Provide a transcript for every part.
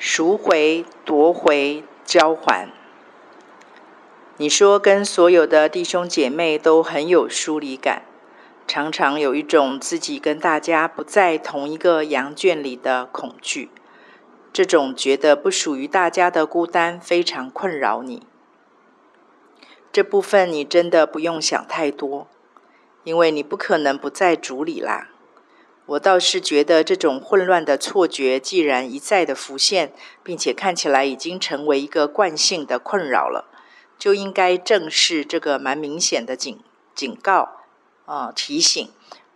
赎回、夺回、交还。你说跟所有的弟兄姐妹都很有疏离感，常常有一种自己跟大家不在同一个羊圈里的恐惧，这种觉得不属于大家的孤单非常困扰你。这部分你真的不用想太多，因为你不可能不在主里啦。我倒是觉得这种混乱的错觉，既然一再的浮现，并且看起来已经成为一个惯性的困扰了。就应该正视这个蛮明显的警警告啊、提醒。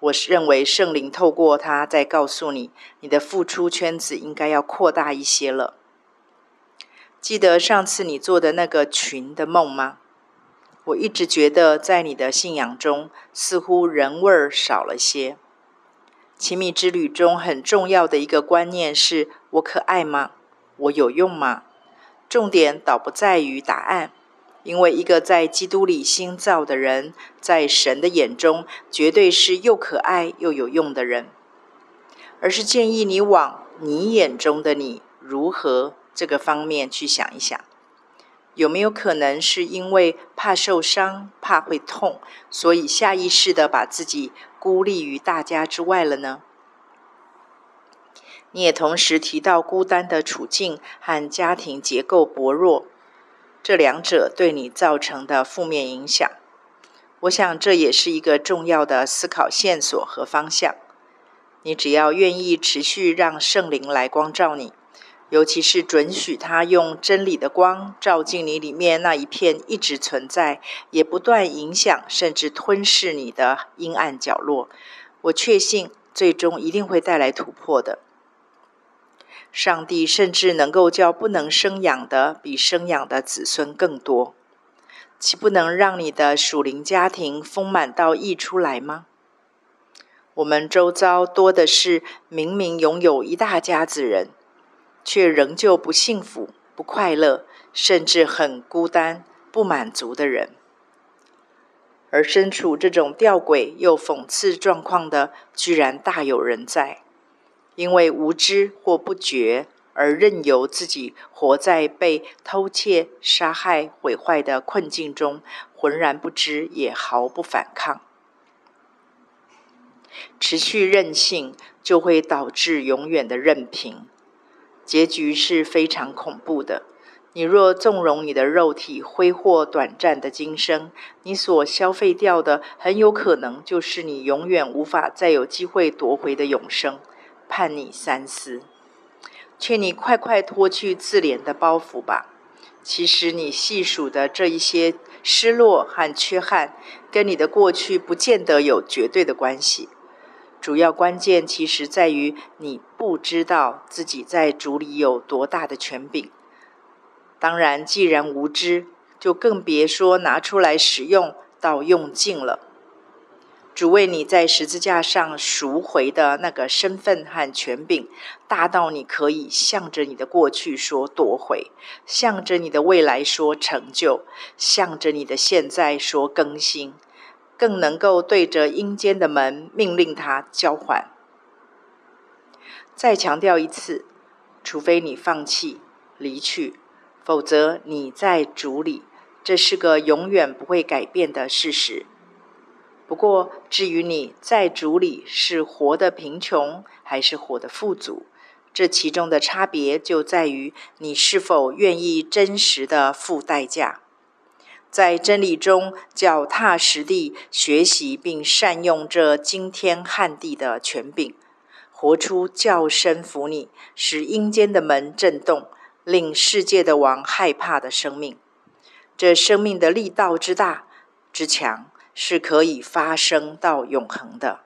我是认为圣灵透过他在告诉你，你的付出圈子应该要扩大一些了。记得上次你做的那个群的梦吗？我一直觉得在你的信仰中，似乎人味儿少了些。亲密之旅中很重要的一个观念是：我可爱吗？我有用吗？重点倒不在于答案。因为一个在基督里新造的人，在神的眼中绝对是又可爱又有用的人，而是建议你往你眼中的你如何这个方面去想一想，有没有可能是因为怕受伤、怕会痛，所以下意识的把自己孤立于大家之外了呢？你也同时提到孤单的处境和家庭结构薄弱。这两者对你造成的负面影响，我想这也是一个重要的思考线索和方向。你只要愿意持续让圣灵来光照你，尤其是准许他用真理的光照进你里面那一片一直存在、也不断影响甚至吞噬你的阴暗角落，我确信最终一定会带来突破的。上帝甚至能够叫不能生养的比生养的子孙更多，岂不能让你的属灵家庭丰满到溢出来吗？我们周遭多的是明明拥有一大家子人，却仍旧不幸福、不快乐，甚至很孤单、不满足的人，而身处这种吊诡又讽刺状况的，居然大有人在。因为无知或不觉而任由自己活在被偷窃、杀害、毁坏的困境中，浑然不知，也毫不反抗。持续任性就会导致永远的任凭，结局是非常恐怖的。你若纵容你的肉体挥霍短暂的今生，你所消费掉的，很有可能就是你永远无法再有机会夺回的永生。盼你三思，劝你快快脱去自怜的包袱吧。其实你细数的这一些失落和缺憾，跟你的过去不见得有绝对的关系。主要关键其实在于你不知道自己在主里有多大的权柄。当然，既然无知，就更别说拿出来使用到用尽了。主为你在十字架上赎回的那个身份和权柄，大到你可以向着你的过去说夺回，向着你的未来说成就，向着你的现在说更新，更能够对着阴间的门命令他交还。再强调一次，除非你放弃离去，否则你在主里，这是个永远不会改变的事实。不过，至于你在主里是活得贫穷还是活得富足，这其中的差别就在于你是否愿意真实的付代价，在真理中脚踏实地学习并善用这惊天撼地的权柄，活出叫声服你、使阴间的门震动、令世界的王害怕的生命。这生命的力道之大之强。是可以发生到永恒的。